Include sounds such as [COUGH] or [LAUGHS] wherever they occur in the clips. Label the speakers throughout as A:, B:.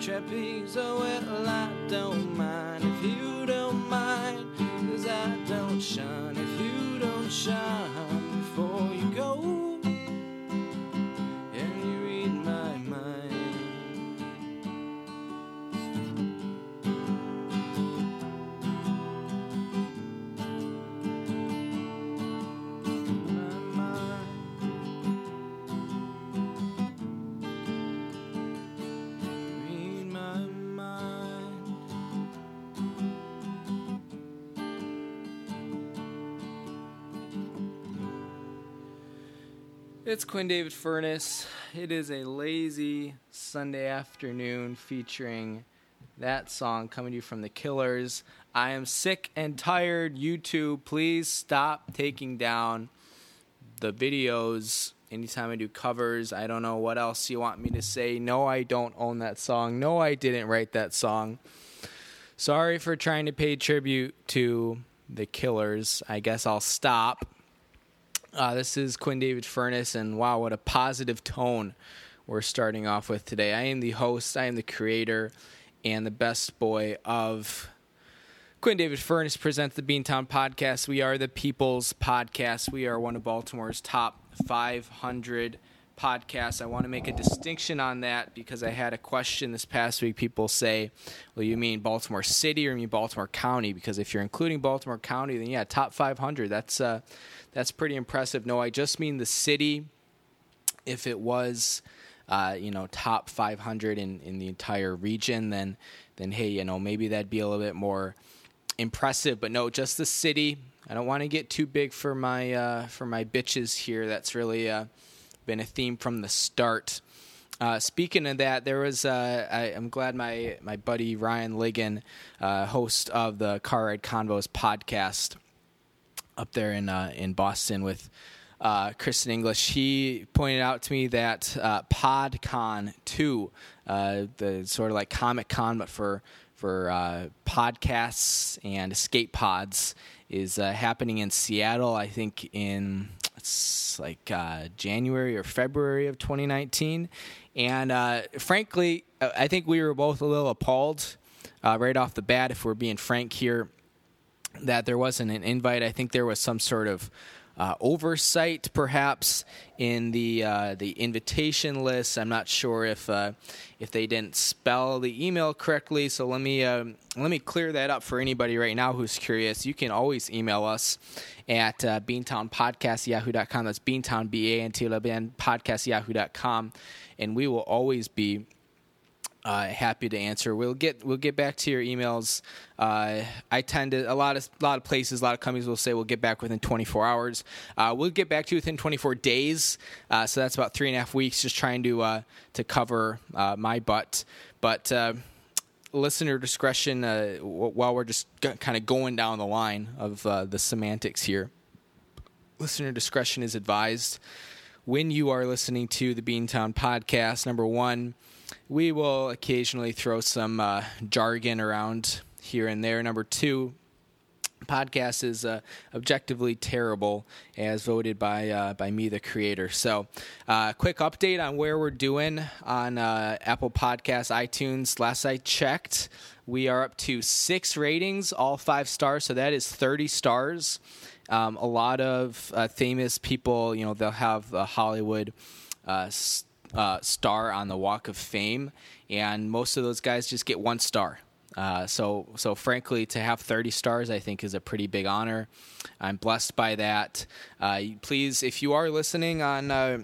A: trapeze. Oh, well, I don't mind if you don't mind, cause I don't shine if you don't shine It's Quinn David Furness. It is a lazy Sunday afternoon featuring that song coming to you from the Killers. I am sick and tired. YouTube, please stop taking down the videos anytime I do covers. I don't know what else you want me to say. No, I don't own that song. No, I didn't write that song. Sorry for trying to pay tribute to the Killers. I guess I'll stop. Uh, this is Quinn David Furness, and wow, what a positive tone we're starting off with today. I am the host, I am the creator, and the best boy of Quinn David Furness presents the Beantown Podcast. We are the People's Podcast. We are one of Baltimore's top 500 podcasts. I want to make a distinction on that because I had a question this past week. People say, well, you mean Baltimore City or you mean Baltimore County? Because if you're including Baltimore County, then yeah, top 500. That's, uh, that's pretty impressive. No, I just mean the city. If it was, uh, you know, top 500 in, in the entire region, then, then hey, you know, maybe that'd be a little bit more impressive. But no, just the city. I don't want to get too big for my uh, for my bitches here. That's really uh, been a theme from the start. Uh, speaking of that, there was uh, I, I'm glad my my buddy Ryan Ligon, uh, host of the Car Ride Convos podcast, up there in uh, in Boston with uh, Kristen English. He pointed out to me that uh, PodCon two, uh, the sort of like Comic Con, but for for uh, podcasts and escape pods, is uh, happening in Seattle. I think in it's like January or February of 2019, and frankly, I think we were both a little appalled right off the bat. If we're being frank here, that there wasn't an invite. I think there was some sort of uh, oversight, perhaps, in the uh, the invitation list. I'm not sure if uh, if they didn't spell the email correctly. So let me um, let me clear that up for anybody right now who's curious. You can always email us at uh, beantownpodcast.yahoo.com. That's beantown b a n t l b n podcast.yahoo.com, and we will always be uh, happy to answer. We'll get we'll get back to your emails. Uh, I tend to a lot of a lot of places, a lot of companies will say we'll get back within 24 hours. Uh, we'll get back to you within 24 days. Uh, so that's about three and a half weeks. Just trying to uh, to cover uh, my butt, but. Listener discretion while we're just g- kind of going down the line of the semantics here. Listener discretion is advised when you are listening to the Beantown podcast. Number one, we will occasionally throw some uh, jargon around here and there. Number two, podcast is uh, objectively terrible as voted by uh, by me the creator. So uh, quick update on where we're doing on uh, apple Podcasts, itunes. Last i checked we are up to six ratings all five stars. So that is 30 stars. Um, a lot of uh, famous people you know they'll have uh, hollywood uh, star on the Walk of Fame, and most of those guys just get one star. Uh, so, so frankly, to have 30 stars, I think is a pretty big honor. I'm blessed by that. Uh, please, if you are listening on uh,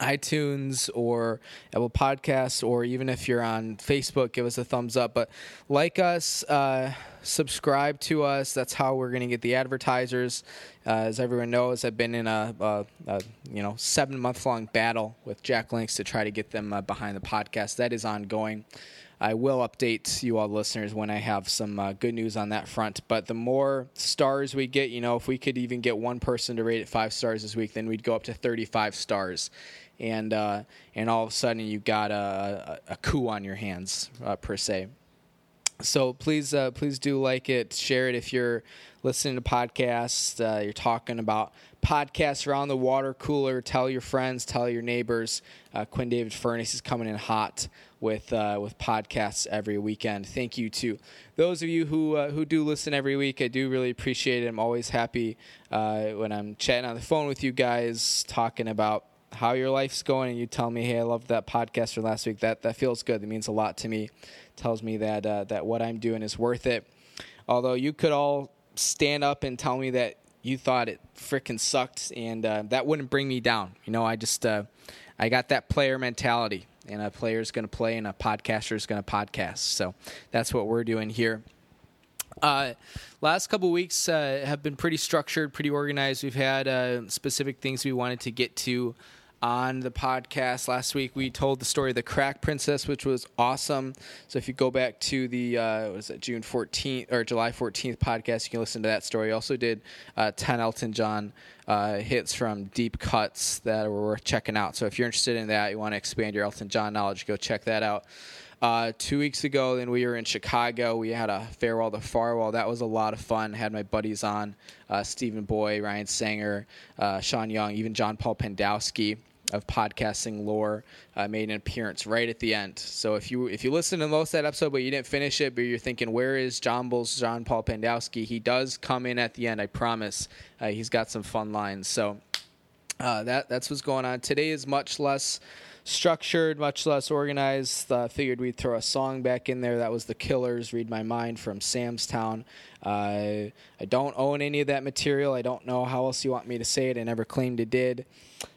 A: iTunes or Apple Podcasts, or even if you're on Facebook, give us a thumbs up. But like us, uh, subscribe to us. That's how we're going to get the advertisers. Uh, as everyone knows, I've been in a, a, a you know seven month long battle with Jack Link's to try to get them uh, behind the podcast. That is ongoing. I will update you all listeners when I have some uh, good news on that front. But the more stars we get, you know, if we could even get one person to rate it five stars this week, then we'd go up to 35 stars and uh, and all of a sudden you got a, a, a coup on your hands uh, per se. So please, uh, please do like it, share it if you're listening to podcasts. Uh, you're talking about podcasts around the water cooler. Tell your friends, tell your neighbors. Uh, Quinn David Furness is coming in hot with uh, with podcasts every weekend. Thank you to those of you who who do listen every week. I do really appreciate it. I'm always happy when I'm chatting on the phone with you guys, talking about how your life's going and you tell me, "Hey, I loved that podcast from last week." That that feels good. That means a lot to me. Tells me that uh, that what I'm doing is worth it. Although you could all stand up and tell me that you thought it freaking sucked, and uh, that wouldn't bring me down. You know, I just uh, I got that player mentality, and a player's going to play, and a podcaster's going to podcast. So that's what we're doing here. Uh, last couple weeks uh, have been pretty structured, pretty organized. We've had uh, specific things we wanted to get to on the podcast last week. We told the story of the Crack Princess, which was awesome. So if you go back to the uh, was it June 14th or July 14th podcast, you can listen to that story. Also did uh, 10 Elton John uh, hits from deep cuts that were worth checking out. So if you're interested in that, you want to expand your Elton John knowledge, go check that out. Uh, two weeks ago, then we were in Chicago. We had a farewell to Farwell. That was a lot of fun. Had my buddies on, uh, Stephen Boy, Ryan Sanger, uh, Sean Young, even John Paul Pendowski of podcasting lore uh, made an appearance right at the end. So if you if you listen to most of that episode but you didn't finish it, but you're thinking where is John Bulls John Paul Pandowski? He does come in at the end. I promise. Uh, he's got some fun lines. So uh, that that's what's going on. Today is much less structured, much less organized. Uh, figured we'd throw a song back in there. That was The Killers, Read My Mind from Sam's Town. Uh, I don't own any of that material. I don't know how else you want me to say it. I never claimed it did.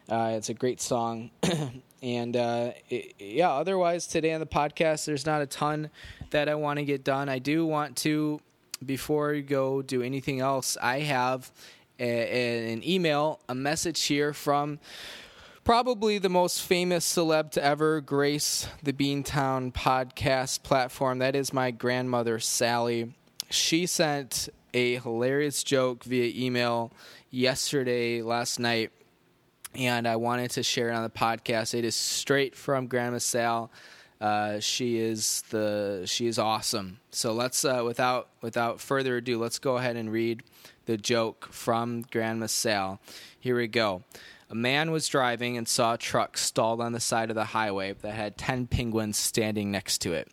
A: Uh, it's a great song. [CLEARS THROAT] and uh, it, yeah, otherwise, today on the podcast, there's not a ton that I want to get done. I do want to, before we go do anything else, I have a, a, an email, a message here from probably the most famous celeb to ever grace the Beantown podcast platform. That is my grandmother, Sally. She sent a hilarious joke via email yesterday, last night, and I wanted to share it on the podcast. It is straight from Grandma Sal. Uh, she is the she is awesome. So let's uh, without without further ado, let's go ahead and read the joke from Grandma Sal. Here we go. A man was driving and saw a truck stalled on the side of the highway that had 10 penguins standing next to it.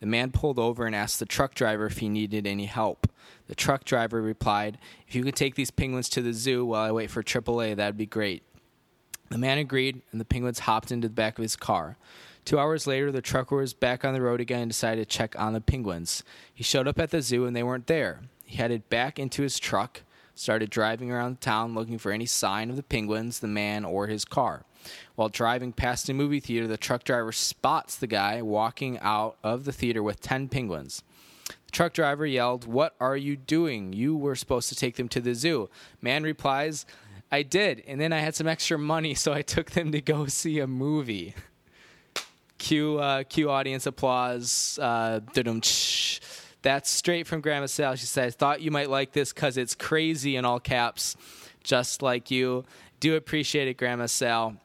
A: The man pulled over and asked the truck driver if he needed any help. The truck driver replied, If you could take these penguins to the zoo while I wait for AAA, that'd be great. The man agreed, and the penguins hopped into the back of his car. Two hours later, the trucker was back on the road again and decided to check on the penguins. He showed up at the zoo and they weren't there. He headed back into his truck started driving around town looking for any sign of the penguins, the man, or his car. While driving past a movie theater, the truck driver spots the guy walking out of the theater with 10 penguins. The truck driver yelled, What are you doing? You were supposed to take them to the zoo. Man replies, I did, and then I had some extra money, so I took them to go [LAUGHS] see a movie. Cue, uh, cue audience applause. Uh, that's straight from Grandma Sal. She says, Thought you might like this because it's crazy in all caps, just like you. Do appreciate it, Grandma Sal.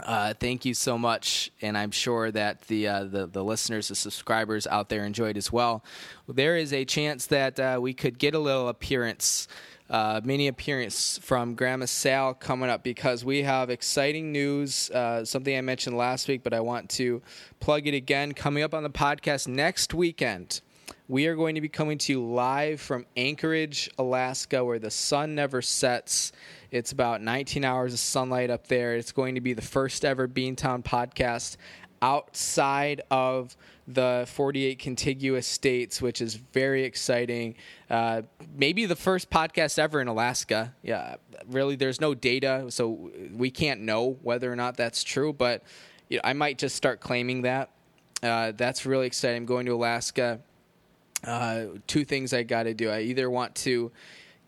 A: Uh, thank you so much, and I'm sure that the, uh, the, the listeners, the subscribers out there enjoyed as well. There is a chance that uh, we could get a little appearance, uh, mini appearance from Grandma Sal coming up because we have exciting news. Uh, something I mentioned last week, but I want to plug it again. Coming up on the podcast next weekend We are going to be coming to you live from Anchorage, Alaska, where the sun never sets. It's about 19 hours of sunlight up there. It's going to be the first ever Beantown podcast outside of the 48 contiguous states, which is very exciting. Uh, maybe the first podcast ever in Alaska. Yeah, really, there's no data, so we can't know whether or not that's true, but you know, I might just start claiming that. Uh, that's really exciting. I'm going to Alaska. Uh, two things I got to do. I either want to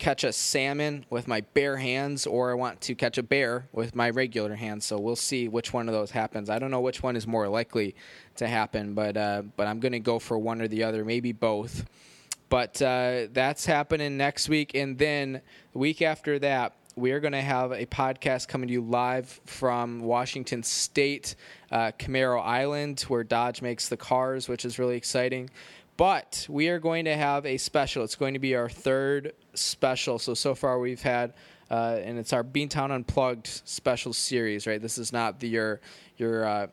A: catch a salmon with my bare hands or I want to catch a bear with my regular hands. So we'll see which one of those happens. I don't know which one is more likely to happen, but uh, but I'm going to go for one or the other, maybe both. But uh, that's happening next week, and then the week after that, we are going to have a podcast coming to you live from Washington State, uh, Camaro Island, where Dodge makes the cars, which is really exciting. But we are going to have a special. It's going to be our third special. So so far we've had, uh, and it's our Beantown Unplugged special series. Right. This is not the your your uh,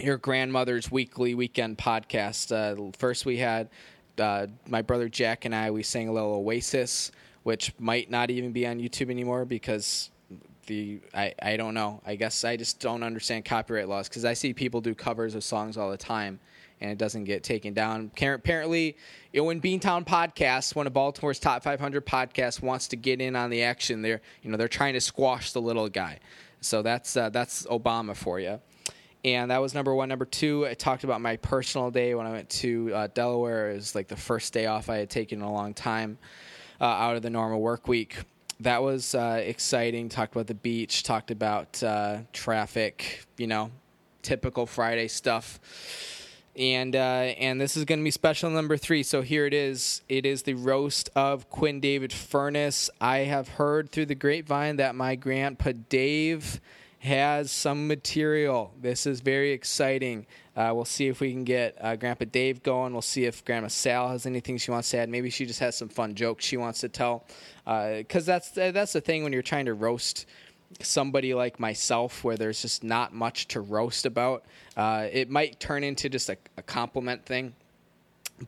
A: your grandmother's weekly weekend podcast. Uh, first we had uh, my brother Jack and I. We sang a little Oasis, which might not even be on YouTube anymore because the I, I don't know. I guess I just don't understand copyright laws because I see people do covers of songs all the time and it doesn't get taken down. Apparently, you know, when Beantown Podcast, one of Baltimore's top 500 podcasts, wants to get in on the action, they're you know they're trying to squash the little guy. So that's uh, that's Obama for you. And that was number one. Number two, I talked about my personal day when I went to uh, Delaware. It was like the first day off I had taken in a long time uh, out of the normal work week. That was uh, exciting. Talked about the beach. Talked about uh, traffic. You know, typical Friday stuff and uh, and this is going to be special number three. So here it is. It is the roast of Quinn David Furness. I have heard through the grapevine that my grandpa Dave has some material. This is very exciting. Uh, we'll see if we can get uh, Grandpa Dave going. We'll see if Grandma Sal has anything she wants to add. Maybe she just has some fun jokes she wants to tell. Because uh, that's that's the thing when you're trying to roast somebody like myself where there's just not much to roast about. Uh, it might turn into just a, a, compliment thing,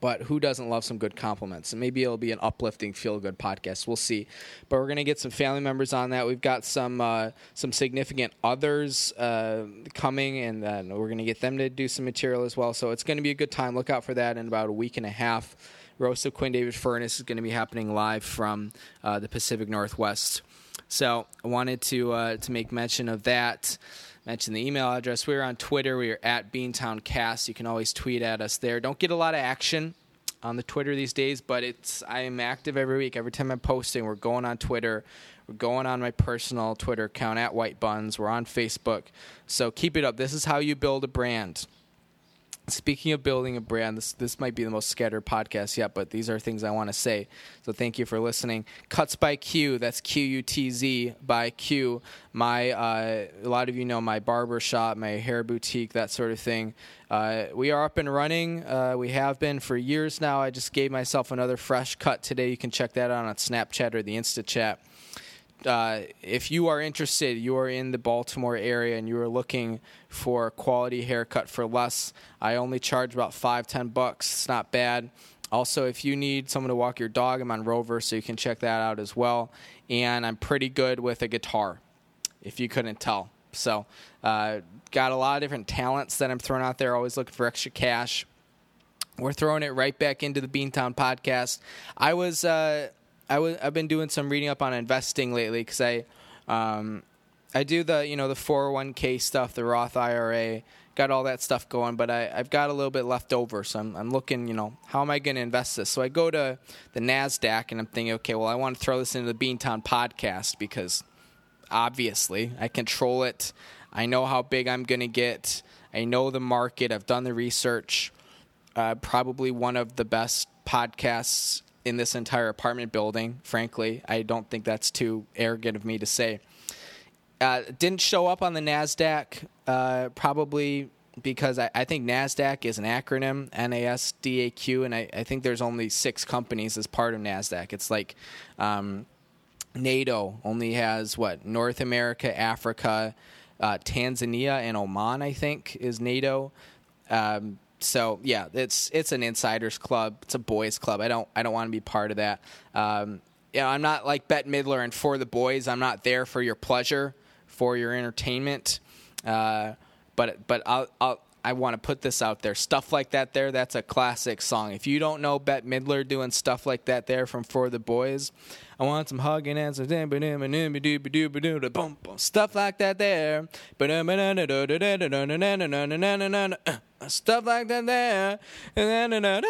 A: but who doesn't love some good compliments? And maybe it'll be an uplifting, feel good podcast. We'll see. But we're gonna get some family members on that. We've got some uh, some significant others uh, coming, and then we're gonna get them to do some material as well. So it's gonna be a good time. Look out for that in about a week and a half. Roast of Quinn David Furness is going to be happening live from uh, the Pacific Northwest. So I wanted to uh, to make mention of that. Mention the email address. We're on Twitter. We are at BeantownCast. You can always tweet at us there. Don't get a lot of action on the Twitter these days, but it's I am active every week. Every time I'm posting, we're going on Twitter. We're going on my personal Twitter account at White Buns. We're on Facebook. So keep it up. This is how you build a brand. Speaking of building a brand, this this might be the most scattered podcast yet, but these are things I want to say. So thank you for listening. Cuts by Q, that's Q U T Z by Q. My uh, a lot of you know my barber shop, my hair boutique, that sort of thing. Uh, we are up and running. Uh, we have been for years now. I just gave myself another fresh cut today. You can check that out on Snapchat or the Insta chat uh, if you are interested, you are in the Baltimore area and you are looking for quality haircut for less, I only charge about five, ten bucks. It's not bad. Also, if you need someone to walk your dog, I'm on Rover, so you can check that out as well. And I'm pretty good with a guitar, if you couldn't tell. So, uh, got a lot of different talents that I'm throwing out there. Always looking for extra cash. We're throwing it right back into the Beantown podcast. I was uh, I w- I've been doing some reading up on investing lately because I, um, I do the you know the 401k stuff, the Roth IRA, got all that stuff going, but I, I've got a little bit left over, so I'm, I'm looking, you know, how am I going to invest this? So I go to the Nasdaq and I'm thinking, okay, well, I want to throw this into the Beantown podcast because obviously I control it. I know how big I'm going to get. I know the market. I've done the research. Uh, probably one of the best podcasts in this entire apartment building. Frankly, I don't think that's too arrogant of me to say. Uh, didn't show up on the Nasdaq, uh, probably because I, I, think Nasdaq is an acronym, N-A-S-D-A-Q, and I, I, think there's only six companies as part of Nasdaq. It's like um, NATO only has what North America, Africa, uh, Tanzania, and Oman. I think is NATO. Um, so yeah, it's it's an insiders club. It's a boys club. I don't I don't want to be part of that. Um, you know, I'm not like Bette Midler and for the boys. I'm not there for your pleasure, for your entertainment. Uh, but but I'll, I'll I want to put this out there. Stuff like that there, that's a classic song. If you don't know Bette Midler doing stuff like that there from For the Boys, I want some hugging and some stuff like that there. Stuff like that there. And I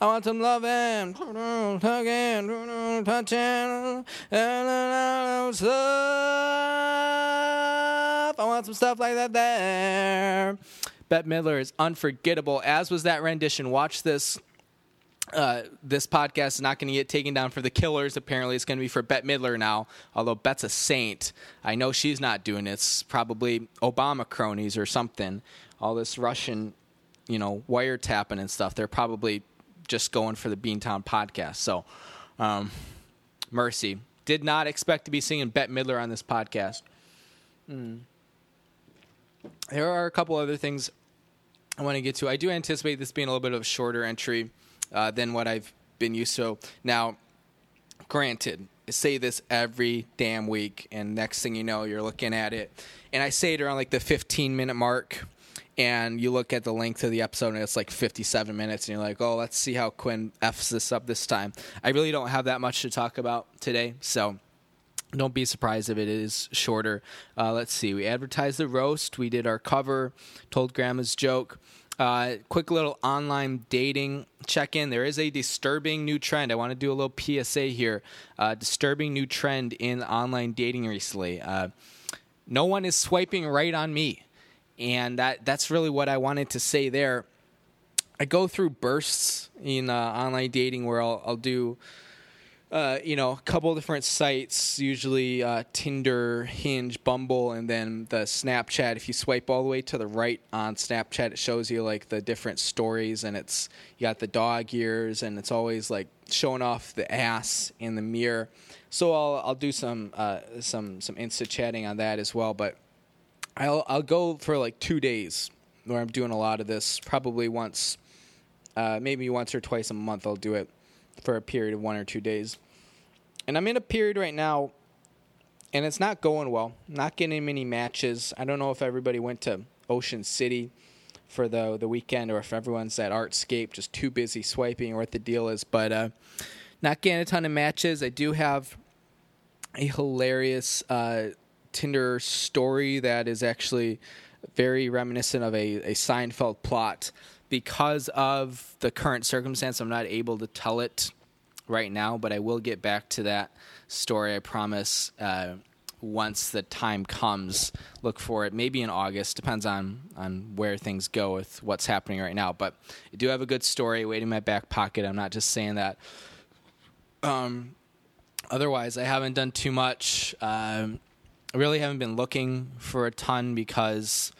A: want some loving, hugging, touching, stuff. I want some stuff like that there. Bette Midler is unforgettable, as was that rendition. Watch this uh, this podcast is not going to get taken down for the killers. Apparently, it's going to be for Bette Midler now. Although Bette's a saint, I know she's not doing it. It's probably Obama cronies or something. All this Russian, you know, wiretapping and stuff. They're probably just going for the Beantown podcast. So, um, mercy. Did not expect to be singing Bette Midler on this podcast. Mm. There are a couple other things I want to get to. I do anticipate this being a little bit of a shorter entry uh, than what I've been used to. Now, granted, I say this every damn week, and next thing you know, you're looking at it, and I say it around like the 15 minute mark, and you look at the length of the episode, and it's like 57 minutes, and you're like, oh, let's see how Quinn f's this up this time. I really don't have that much to talk about today, so don't be surprised if it is shorter. Uh, let's see. We advertised the roast. We did our cover. Told Grandma's joke. Uh, quick little online dating check in. There is a disturbing new trend. I want to do a little PSA here. Uh, disturbing new trend in online dating recently. Uh, no one is swiping right on me, and that that's really what I wanted to say there. I go through bursts in uh, online dating where I'll, I'll do uh, you know, a couple different sites, usually uh, Tinder, Hinge, Bumble, and then the Snapchat. If you swipe all the way to the right on Snapchat, it shows you like the different stories, and it's you got the dog ears, and it's always like showing off the ass in the mirror. So I'll I'll do some uh, some some insta chatting on that as well, but I'll I'll go for like two days where I'm doing a lot of this, probably once, uh, maybe once or twice a month. I'll do it for a period of one or two days and I'm in a period right now, and it's not going well. Not getting many matches. I don't know if everybody went to Ocean City for the the weekend or if everyone's at Artscape just too busy swiping or what the deal is. But uh, not getting a ton of matches. I do have a hilarious uh, Tinder story that is actually very reminiscent of a, a Seinfeld plot. Because of the current circumstance, I'm not able to tell it right now, but I will get back to that story. I promise. Uh, once the time comes, look for it. Maybe in August, depends on on where things go with what's happening right now. But I do have a good story waiting in my back pocket. I'm not just saying that. Um, otherwise, I haven't done too much. Um, I really haven't been looking for a ton because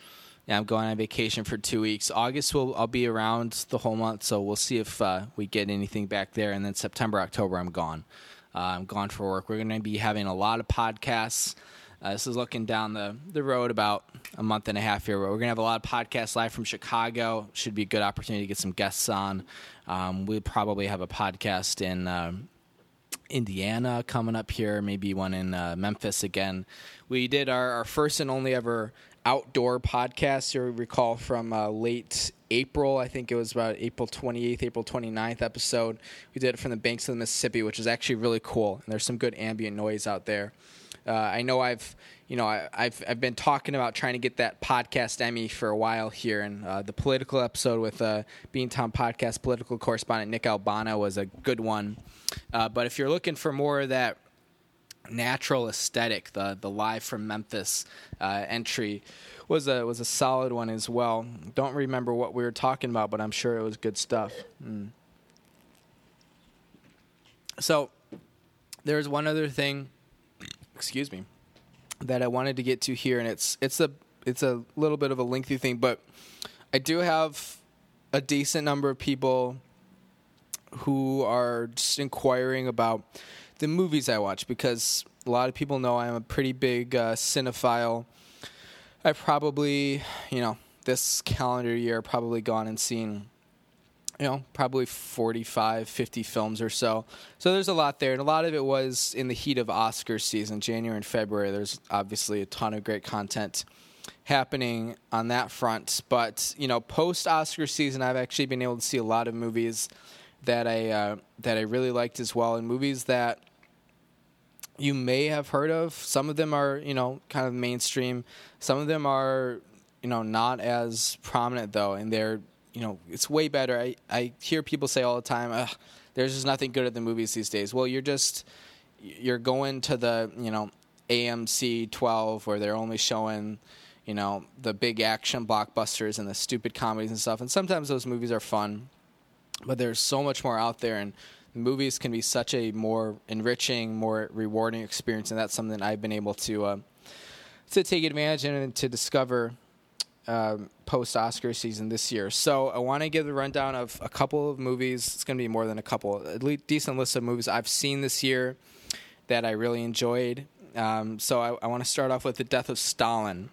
A: yeah, I'm going on vacation for two weeks. August will I'll be around the whole month, so we'll see if uh, we get anything back there. And then September, October, I'm gone. Uh, I'm gone for work. We're going to be having a lot of podcasts. Uh, this is looking down the, the road about a month and a half here. We're going to have a lot of podcasts live from Chicago. Should be a good opportunity to get some guests on. Um, we'll probably have a podcast in uh, Indiana coming up here, maybe one in uh, Memphis again. We did our, our first and only ever outdoor podcast. You recall from uh, late April, I think it was about April 28th, April 29th episode. We did it from the banks of the Mississippi, which is actually really cool. And there's some good ambient noise out there. Uh, I know I've, you know, I, have I've been talking about trying to get that podcast Emmy for a while here, and uh, the political episode with uh, Beantown podcast political correspondent Nick Albano was a good one. Uh, but if you're looking for more of that natural aesthetic. The the live from Memphis uh, entry was a was a solid one as well. Don't remember what we were talking about, but I'm sure it was good stuff. Mm. So there's one other thing, excuse me, that I wanted to get to here, and it's it's a it's a little bit of a lengthy thing, but I do have a decent number of people who are just inquiring about the movies I watch because a lot of people know I'm a pretty big uh, cinephile. I've probably, you know, this calendar year probably gone and seen you know, probably 45, 50 films or so. So there's a lot there. And a lot of it was in the heat of Oscar season, January and February. There's obviously a ton of great content happening on that front. But, you know, post Oscar season, I've actually been able to see a lot of movies that I, uh, that I really liked as well, and movies that you may have heard of. Some of them are, you know, kind of mainstream. Some of them are, you know, not as prominent though, and they're you know, it's way better. I, I hear people say all the time, there's just nothing good at the movies these days. Well, you're just, you're going to the, you know, AMC 12 where they're only showing, you know, the big action blockbusters and the stupid comedies and stuff. And sometimes those movies are fun, but there's so much more out there. And movies can be such a more enriching, more rewarding experience. And that's something I've been able to, uh, to take advantage of and to discover um, post Oscar season this year. So I want to give the rundown of a couple of movies. It's going to be more than a couple, a decent list of movies I've seen this year that I really enjoyed. Um, so I, I want to start off with The Death of Stalin,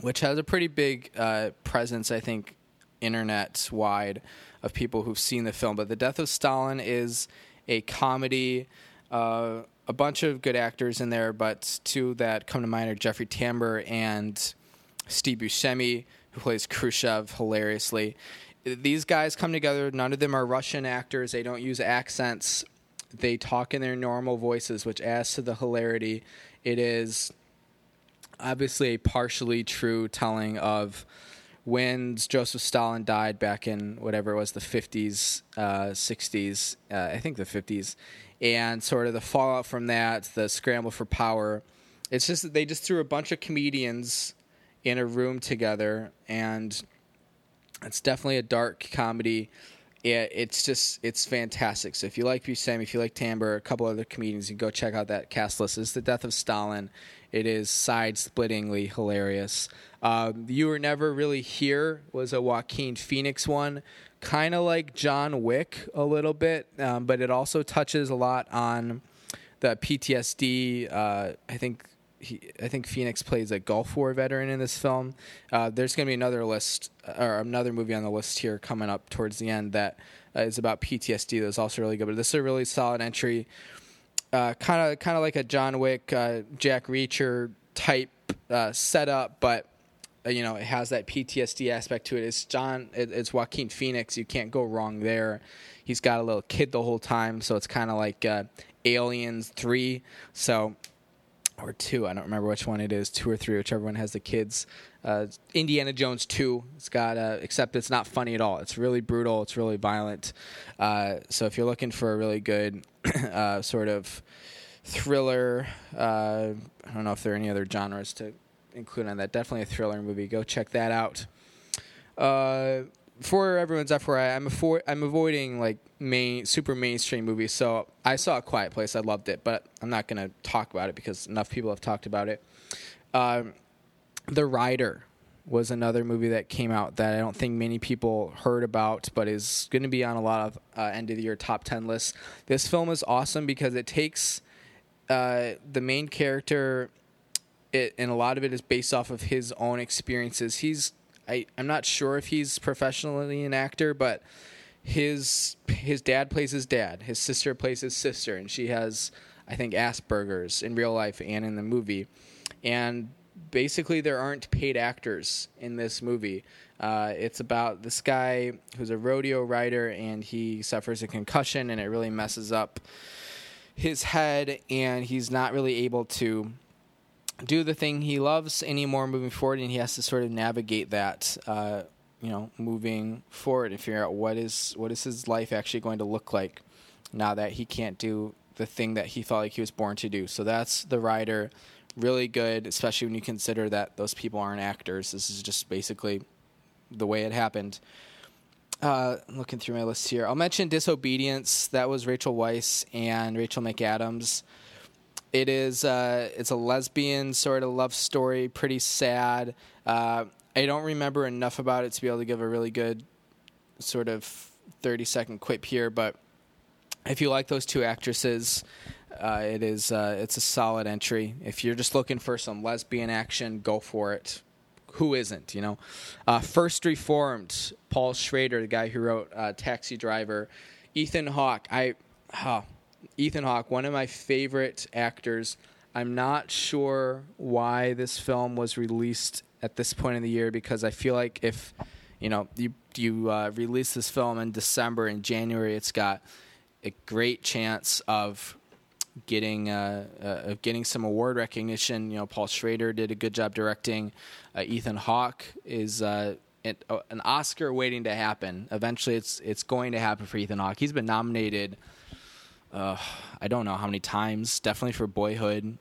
A: which has a pretty big uh, presence, I think, internet wide of people who've seen the film. But The Death of Stalin is a comedy. Uh, a bunch of good actors in there, but two that come to mind are Jeffrey Tambor and Steve Buscemi, who plays Khrushchev hilariously. These guys come together. None of them are Russian actors. They don't use accents. They talk in their normal voices, which adds to the hilarity. It is obviously a partially true telling of when Joseph Stalin died back in whatever it was, the 50s, uh, 60s, uh, I think the 50s, and sort of the fallout from that, the scramble for power. It's just that they just threw a bunch of comedians in a room together, and it's definitely a dark comedy. It, it's just it's fantastic. So if you like Buscemi, if you like Tambor, a couple other comedians, you can go check out that cast list. It's the Death of Stalin. It is side-splittingly hilarious. Um, you were never really here was a Joaquin Phoenix one, kind of like John Wick a little bit, um, but it also touches a lot on the PTSD. Uh, I think he, I think Phoenix plays a Gulf War veteran in this film. Uh, there's going to be another list or another movie on the list here coming up towards the end that is about PTSD. That's also really good. But this is a really solid entry, kind of kind of like a John Wick, uh, Jack Reacher type uh, setup, but uh, you know it has that PTSD aspect to it. It's John, it, it's Joaquin Phoenix. You can't go wrong there. He's got a little kid the whole time, so it's kind of like uh, Aliens Three. So or two. I don't remember which one it is, two or three, whichever one has the kids. Uh, Indiana Jones two. It's got, uh, except it's not funny at all. It's really brutal. It's really violent. Uh, so if you're looking for a really good [CLEARS THROAT] uh, sort of thriller, uh, I don't know if there are any other genres to include on that. Definitely a thriller movie. Go check that out. Uh, for everyone's FYI, I'm I'm avoiding like main super mainstream movies. So I saw A Quiet Place. I loved it, but I'm not going to talk about it because enough people have talked about it. Um, the Rider was another movie that came out that I don't think many people heard about, but is going to be on a lot of uh, end of the year top ten lists. This film is awesome because it takes uh, the main character. It, and a lot of it is based off of his own experiences. He's I, I'm not sure if he's professionally an actor, but his his dad plays his dad, his sister plays his sister, and she has I think Asperger's in real life and in the movie, and basically there aren't paid actors in this movie. Uh, it's about this guy who's a rodeo rider and he suffers a concussion and it really messes up his head and he's not really able to do the thing he loves anymore moving forward, and he has to sort of navigate that. Uh, you know, moving forward and figure out what is what is his life actually going to look like now that he can't do the thing that he felt like he was born to do. So that's the Rider, really good, especially when you consider that those people aren't actors. This is just basically the way it happened. Uh, looking through my list here, I'll mention Disobedience. That was Rachel Weisz and Rachel McAdams. It is uh, it's a lesbian sort of love story, pretty sad. Uh, I don't remember enough about it to be able to give a really good sort of thirty second quip here, but if you like those two actresses, uh, it is uh, it's a solid entry. If you're just looking for some lesbian action, go for it. who isn't? You know, uh, First Reformed, Paul Schrader, the guy who wrote uh, Taxi Driver, Ethan Hawke. I, uh, Ethan Hawke, one of my favorite actors. I'm not sure why this film was released at this point in the year because I feel like if you know you you uh, release this film in December and January, it's got a great chance of getting uh, uh, of getting some award recognition. You know, Paul Schrader did a good job directing. Uh, Ethan Hawke is uh, uh, an Oscar waiting to happen. Eventually, it's it's going to happen for Ethan Hawke. He's been nominated. I don't know how many times. Definitely for Boyhood.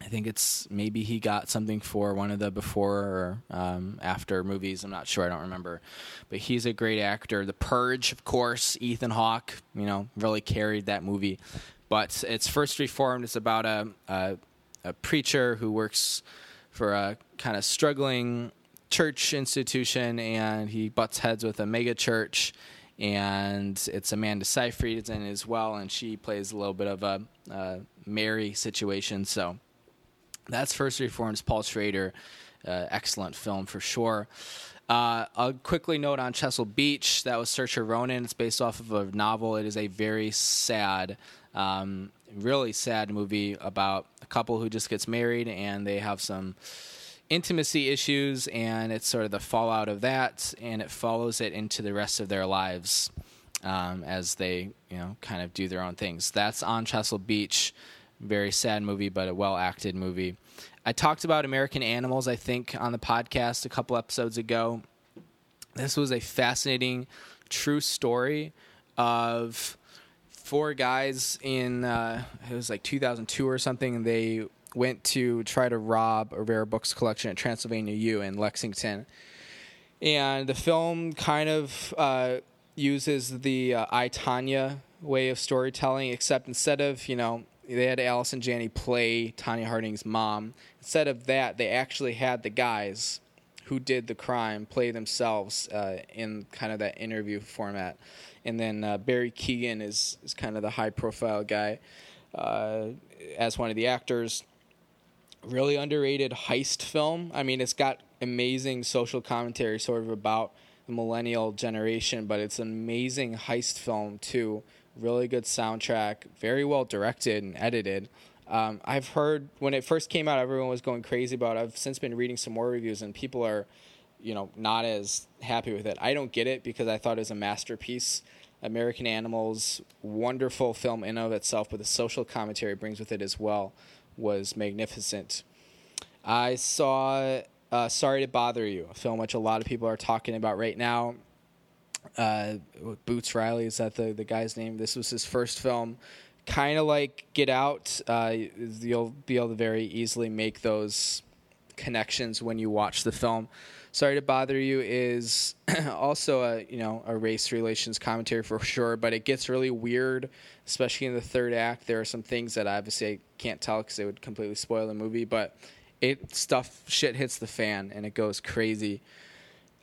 A: I think it's maybe he got something for one of the before or um, after movies. I'm not sure. I don't remember. But he's a great actor. The Purge, of course, Ethan Hawke, you know, really carried that movie. But it's First Reformed. It's about a, a, a preacher who works for a kind of struggling church institution and he butts heads with a mega church. And it's Amanda Seyfried is in as well, and she plays a little bit of a, a Mary situation. So that's First Reformed's Paul Schrader. Uh, excellent film for sure. Uh, I'll quickly note on Chesil Beach that was Saoirse Ronan. It's based off of a novel. It is a very sad, um, really sad movie about a couple who just gets married and they have some intimacy issues, and it's sort of the fallout of that, and it follows it into the rest of their lives um, as they, you know, kind of do their own things. That's on Chesil Beach. Very sad movie, but a well acted movie. I talked about American Animals, I think, on the podcast a couple episodes ago. This was a fascinating, true story of four guys in, uh, it was like 2002 or something, and they went to try to rob a rare books collection at Transylvania U in Lexington. And the film kind of uh, uses the uh, I, Tonya way of storytelling, except instead of, you know, they had Allison Janney play Tonya Harding's mom. Instead of that, they actually had the guys who did the crime play themselves uh, in kind of that interview format. And then uh, Barry Keoghan is, is kind of the high profile guy uh, as one of the actors. Really underrated heist film. I mean, it's got amazing social commentary, sort of about the millennial generation, but it's an amazing heist film, too really good soundtrack, very well directed and edited. Um, I've heard when it first came out, everyone was going crazy about it. I've since been reading some more reviews, and people are, you know, not as happy with it. I don't get it because I thought it was a masterpiece. American Animals, wonderful film in of itself, but the social commentary it brings with it as well was magnificent. I saw uh, Sorry to Bother You, a film which a lot of people are talking about right now uh, Boots Riley is that the the guy's name? This was his first film. Kind of like Get Out, uh, you'll be able to very easily make those connections when you watch the film. Sorry to bother you is [CLEARS THROAT] also a you know a race relations commentary for sure, but it gets really weird, especially in the third act. There are some things that I obviously I can't tell because it would completely spoil the movie, but it stuff shit hits the fan and it goes crazy.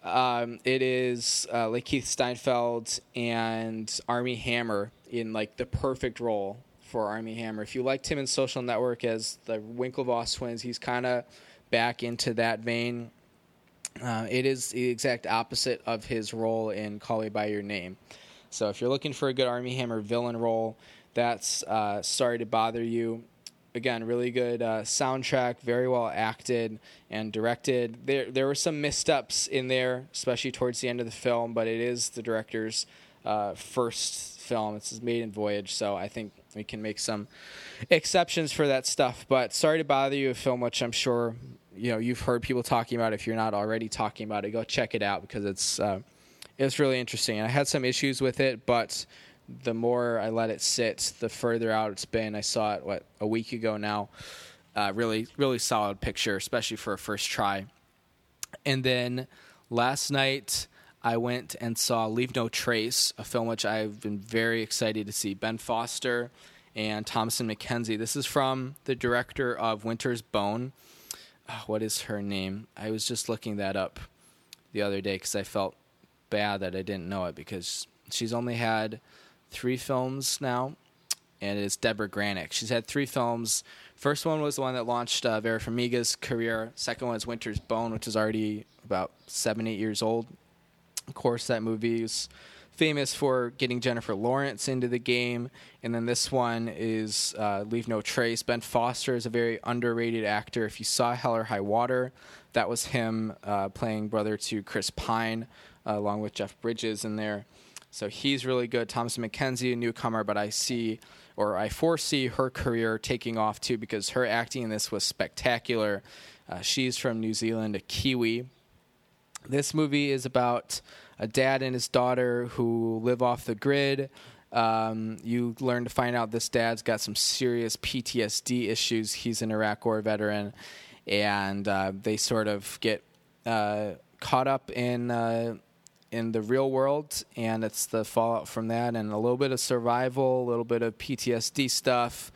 A: Um, it is uh, Keith Stanfield and Armie Hammer in like the perfect role for Armie Hammer. If you liked him in Social Network as the Winklevoss twins, he's kind of back into that vein. Uh, it is the exact opposite of his role in Call Me by Your Name. So if you're looking for a good Armie Hammer villain role, that's uh, Sorry to Bother You again, really good uh, soundtrack, very well acted and directed. There, there were some missteps in there, especially towards the end of the film, but it is the director's uh, first film. It's his maiden voyage, so I think we can make some exceptions for that stuff. But sorry to bother you, a film which I'm sure you know you've heard people talking about. If you're not already talking about it, go check it out because it's uh, it's really interesting. I had some issues with it, but the more I let it sit, the further out it's been. I saw it what a week ago now. Uh, really, really solid picture, especially for a first try. And then last night I went and saw Leave No Trace, a film which I've been very excited to see. Ben Foster and Thomasin McKenzie. This is from the director of Winter's Bone. Oh, what is her name? I was just looking that up the other day because I felt bad that I didn't know it because she's only had three films now. and it is Deborah Granik. She's had three films. First one was the one that launched uh, Vera Farmiga's career. Second one is Winter's Bone, which is already about seven, eight years old. Of course, that movie is famous for getting Jennifer Lawrence into the game. And then this one is uh, Leave No Trace. Ben Foster is a very underrated actor. If you saw Hell or High Water, that was him uh, playing brother to Chris Pine, uh, along with Jeff Bridges in there. So he's really good. Thomasin McKenzie, a newcomer, but I see or I foresee her career taking off too because her acting in this was spectacular. Uh, she's from New Zealand, a Kiwi. This movie is about a dad and his daughter who live off the grid. Um, you learn to find out this dad's got some serious PTSD issues. He's an Iraq War veteran, and uh, they sort of get uh, caught up in uh, in the real world, and it's the fallout from that, and a little bit of survival, a little bit of PTSD stuff,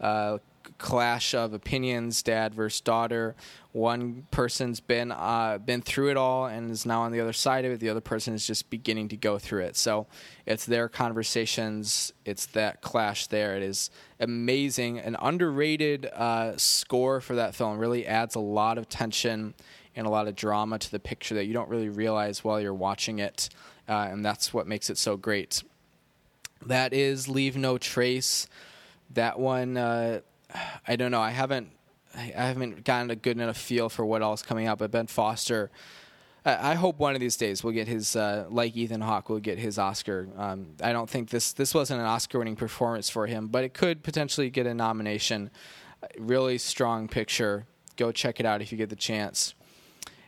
A: uh, clash of opinions, dad versus daughter. One person's been uh, been through it all and is now on the other side of it. The other person is just beginning to go through it. So it's their conversations. It's that clash there. It is amazing. An underrated uh, score for that film really adds a lot of tension and a lot of drama to the picture that you don't really realize while you're watching it, uh, and that's what makes it so great. That is Leave No Trace. That one, uh, I don't know. I haven't, I haven't gotten a good enough feel for what else coming out. But Ben Foster, I hope one of these days we'll get his, uh, like Ethan Hawke, will get his Oscar. Um, I don't think this this wasn't an Oscar-winning performance for him, but it could potentially get a nomination. Really strong picture. Go check it out if you get the chance.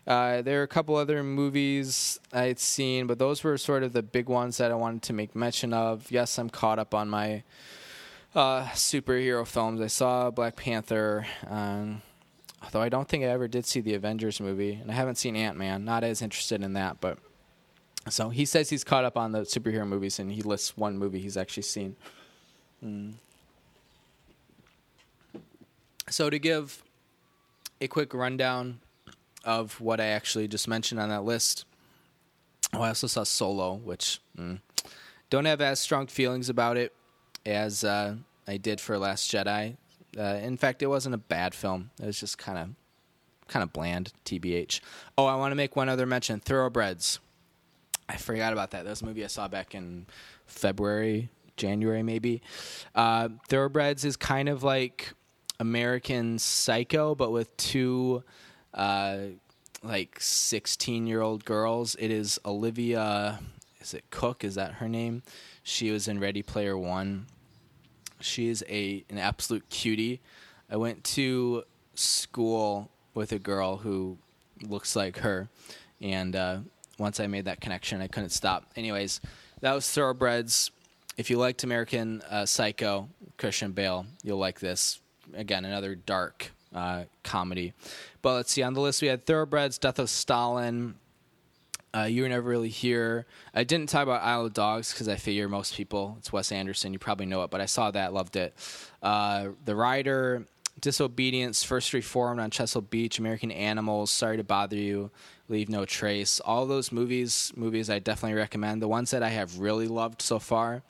A: Uh, there are a couple other movies I had seen, but those were sort of the big ones that I wanted to make mention of. Yes, I'm caught up on my uh, superhero films. I saw Black Panther, um, although I don't think I ever did see the Avengers movie, and I haven't seen Ant Man. Not as interested in that, but so he says he's caught up on the superhero movies, and he lists one movie he's actually seen. Mm. So to give a quick rundown of what I actually just mentioned on that list. Oh, I also saw Solo, which mm, don't have as strong feelings about it as uh, I did for Last Jedi. Uh, in fact, it wasn't a bad film. It was just kind of kind of bland, tbh. Oh, I want to make one other mention: Thoroughbreds. I forgot about that. That was a movie I saw back in February, January, maybe. Uh, Thoroughbreds is kind of like American Psycho, but with two uh, like 16 year old girls. It is Olivia, is it Cooke? Is that her name? She was in Ready Player One. She is a an absolute cutie. I went to school with a girl who looks like her, and uh, once I made that connection, I couldn't stop. Anyways, that was Thoroughbreds. If you liked American uh, Psycho, Christian Bale, you'll like this. Again, another dark uh, comedy. But let's see. On the list, we had Thoroughbreds, Death of Stalin. Uh, you were never really here. I didn't talk about Isle of Dogs because I figure most people, it's Wes Anderson, you probably know it, but I saw that, loved it. Uh, the Rider, Disobedience, First Reformed on Chesil Beach, American Animals, Sorry to Bother You, Leave No Trace. All those movies, movies I definitely recommend. The ones that I have really loved so far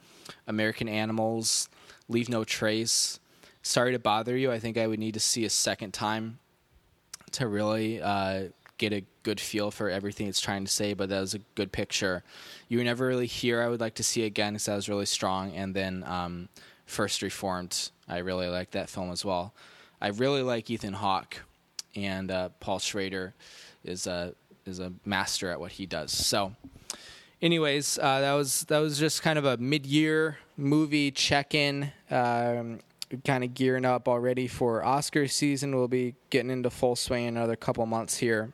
A: American Animals, Leave No Trace, Sorry to Bother You. I think I would need to see a second time to really uh, get a good feel for everything it's trying to say, but that was a good picture. You were never really here. I would like to see again because that was really strong. And then um, First Reformed, I really like that film as well. I really like Ethan Hawke, and uh, Paul Schrader is a is a master at what he does. So, anyways, uh, that was that was just kind of a mid year movie check in. Um, kind of gearing up already for Oscar season. We'll be getting into full swing in another couple months here.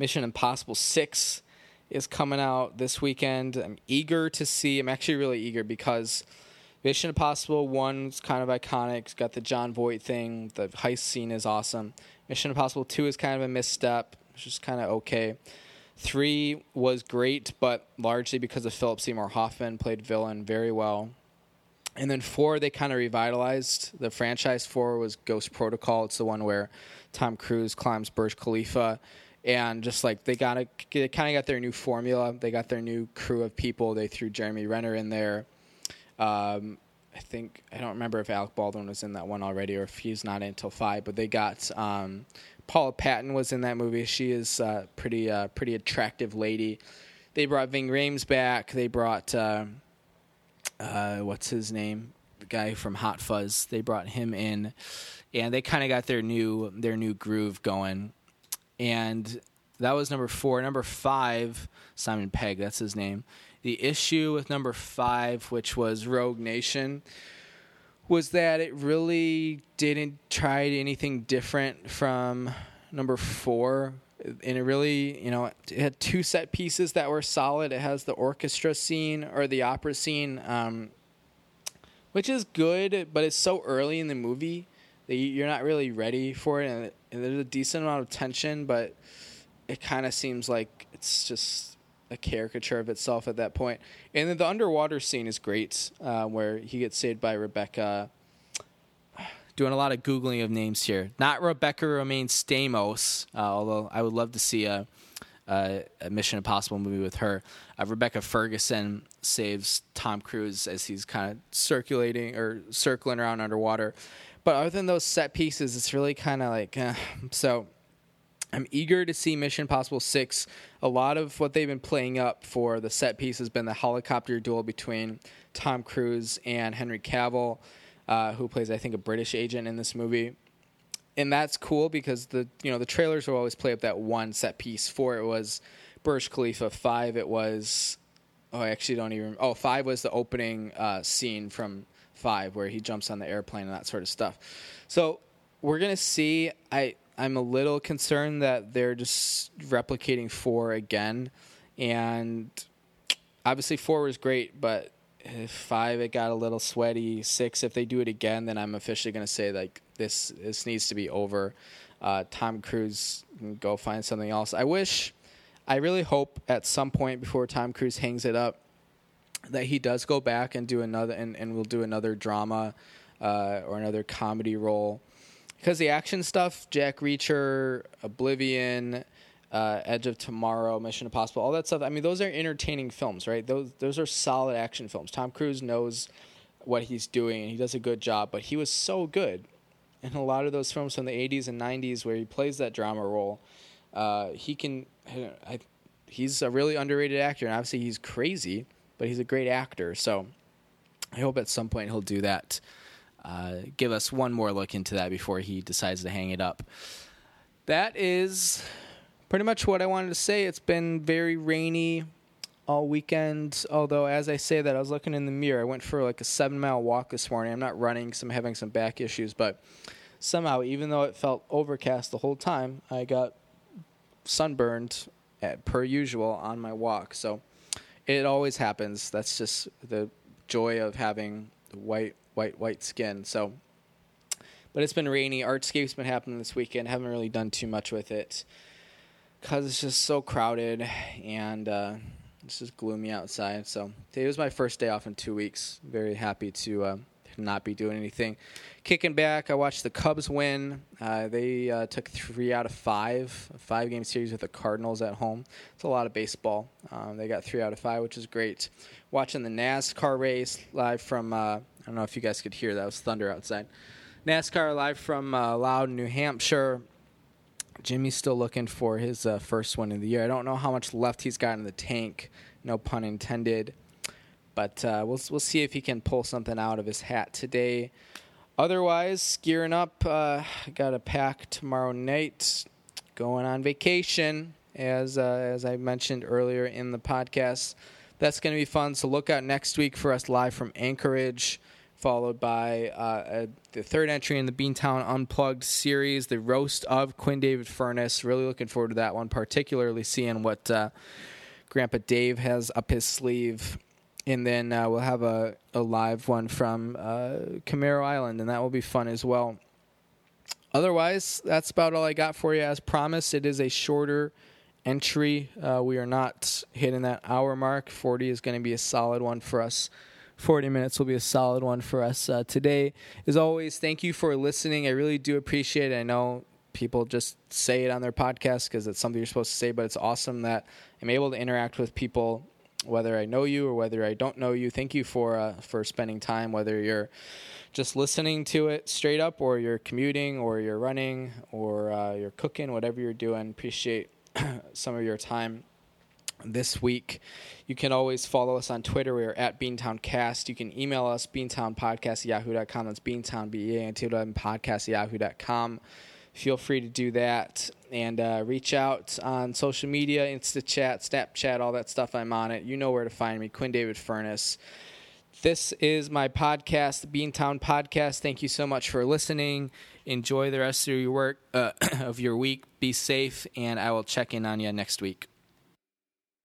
A: Mission Impossible 6 is coming out this weekend. I'm eager to see. I'm actually really eager because Mission Impossible 1 is kind of iconic. It's got the Jon Voight thing. The heist scene is awesome. Mission Impossible 2 is kind of a misstep. It's just kind of okay. 3 was great, but largely because of Philip Seymour Hoffman played villain very well. And then four, they kind of revitalized the franchise. Four was Ghost Protocol. It's the one where Tom Cruise climbs Burj Khalifa, and just like they got a, they kind of got their new formula. They got their new crew of people. They threw Jeremy Renner in there. Um, I think I don't remember if Alec Baldwin was in that one already or if he's not until five. But they got um, Paula Patton was in that movie. She is a pretty uh, pretty attractive lady. They brought Ving Rhames back. They brought uh, uh, what's his name, the guy from Hot Fuzz. They brought him in, and they kind of got their new their new groove going. And that was number four. Number five, Simon Pegg. That's his name the issue with number five, which was Rogue Nation, was that it really didn't try anything different from number four. And it really, you know, it had two set pieces that were solid. It has the orchestra scene or the opera scene, um, which is good, but it's so early in the movie that you're not really ready for it. And there's a decent amount of tension, but it kind of seems like it's just a caricature of itself at that point. And then the underwater scene is great, uh, where he gets saved by Rebecca. [SIGHS] Doing a lot of googling of names here. Not Rebecca Romijn Stamos, uh, although I would love to see a, a, a Mission Impossible movie with her. Uh, Rebecca Ferguson saves Tom Cruise as he's kind of circulating or circling around underwater. But other than those set pieces, it's really kind of like uh, so I'm eager to see Mission Impossible 6. A lot of what they've been playing up for the set piece has been the helicopter duel between Tom Cruise and Henry Cavill, uh, who plays, I think, a British agent in this movie. And that's cool because the you know the trailers will always play up that one set piece. Four it was Burj Khalifa. Five it was oh I actually don't even oh five was the opening uh, scene from five where he jumps on the airplane and that sort of stuff. So we're gonna see. I I'm a little concerned that they're just replicating four again, and obviously four was great, but five it got a little sweaty. Six, if they do it again, then I'm officially to say like this this needs to be over. Uh, Tom Cruise can go find something else. I wish, I really hope at some point before Tom Cruise hangs it up that he does go back and do another and, and will do another drama uh, or another comedy role because the action stuff, Jack Reacher, Oblivion, uh, Edge of Tomorrow, Mission Impossible, all that stuff. I mean, those are entertaining films, right? Those those are solid action films. Tom Cruise knows what he's doing and he does a good job. But he was so good in a lot of those films from the '80s and '90s where he plays that drama role. Uh, he can. I, he's a really underrated actor, and obviously he's crazy, but he's a great actor. So I hope at some point he'll do that uh, give us one more look into that before he decides to hang it up. That is pretty much what I wanted to say. It's been very rainy all weekend. Although, as I say that, I was looking in the mirror. I went for like a seven mile walk this morning. I'm not running because I'm having some back issues, but somehow, even though it felt overcast the whole time, I got sunburned at, per usual on my walk. So it always happens. That's just the joy of having white white white skin. So, but it's been rainy. Artscape's been happening this weekend. Haven't really done too much with it because it's just so crowded and uh, it's just gloomy outside. So today was my first day off in two weeks. Very happy to uh, not be doing anything. Kicking back, I watched the Cubs win. Uh, they uh, took three out of five, a five game series with the Cardinals at home. It's a lot of baseball. Um, they got three out of five, which is great. Watching the NASCAR race live from uh, I don't know if you guys could hear that. was thunder outside. NASCAR live from uh, Loudon, New Hampshire. Jimmy's still looking for his uh, first one of the year. I don't know how much left he's got in the tank. No pun intended. But uh, we'll we'll see if he can pull something out of his hat today. Otherwise, gearing up. Uh, got a pack tomorrow night. Going on vacation, as uh, as I mentioned earlier in the podcast. That's going to be fun. So look out next week for us live from Anchorage followed by uh, the third entry in the Beantown Unplugged series, the roast of Quinn David Furness. Really looking forward to that one, particularly seeing what uh, Grandpa Dave has up his sleeve. And then uh, we'll have a, a live one from uh, Camano Island, and that will be fun as well. Otherwise, that's about all I got for you. As promised, it is a shorter entry. Uh, we are not hitting that hour mark. 40 is going to be a solid one for us 40 minutes will be a solid one for us uh, today. As always, thank you for listening. I really do appreciate it. I know people just say it on their podcast because it's something you're supposed to say, but it's awesome that I'm able to interact with people whether I know you or whether I don't know you. Thank you for uh, for spending time, whether you're just listening to it straight up, or you're commuting, or you're running, or uh, you're cooking, whatever you're doing. Appreciate [CLEARS THROAT] some of your time this week. You can always follow us on Twitter. We are at BeantownCast. You can email us, beantownpodcast at yahoo.com. That's beantown, B-E-A-N-T-O-N, podcast yahoo.com. Feel free to do that and uh, reach out on social media, InstaChat, Snapchat, all that stuff. I'm on it. You know where to find me, Quinn David Furness. This is my podcast, Beantown Podcast. Thank you so much for listening. Enjoy the rest of your work uh, [CLEARS THROAT] of your week. Be safe, and I will check in on you next week.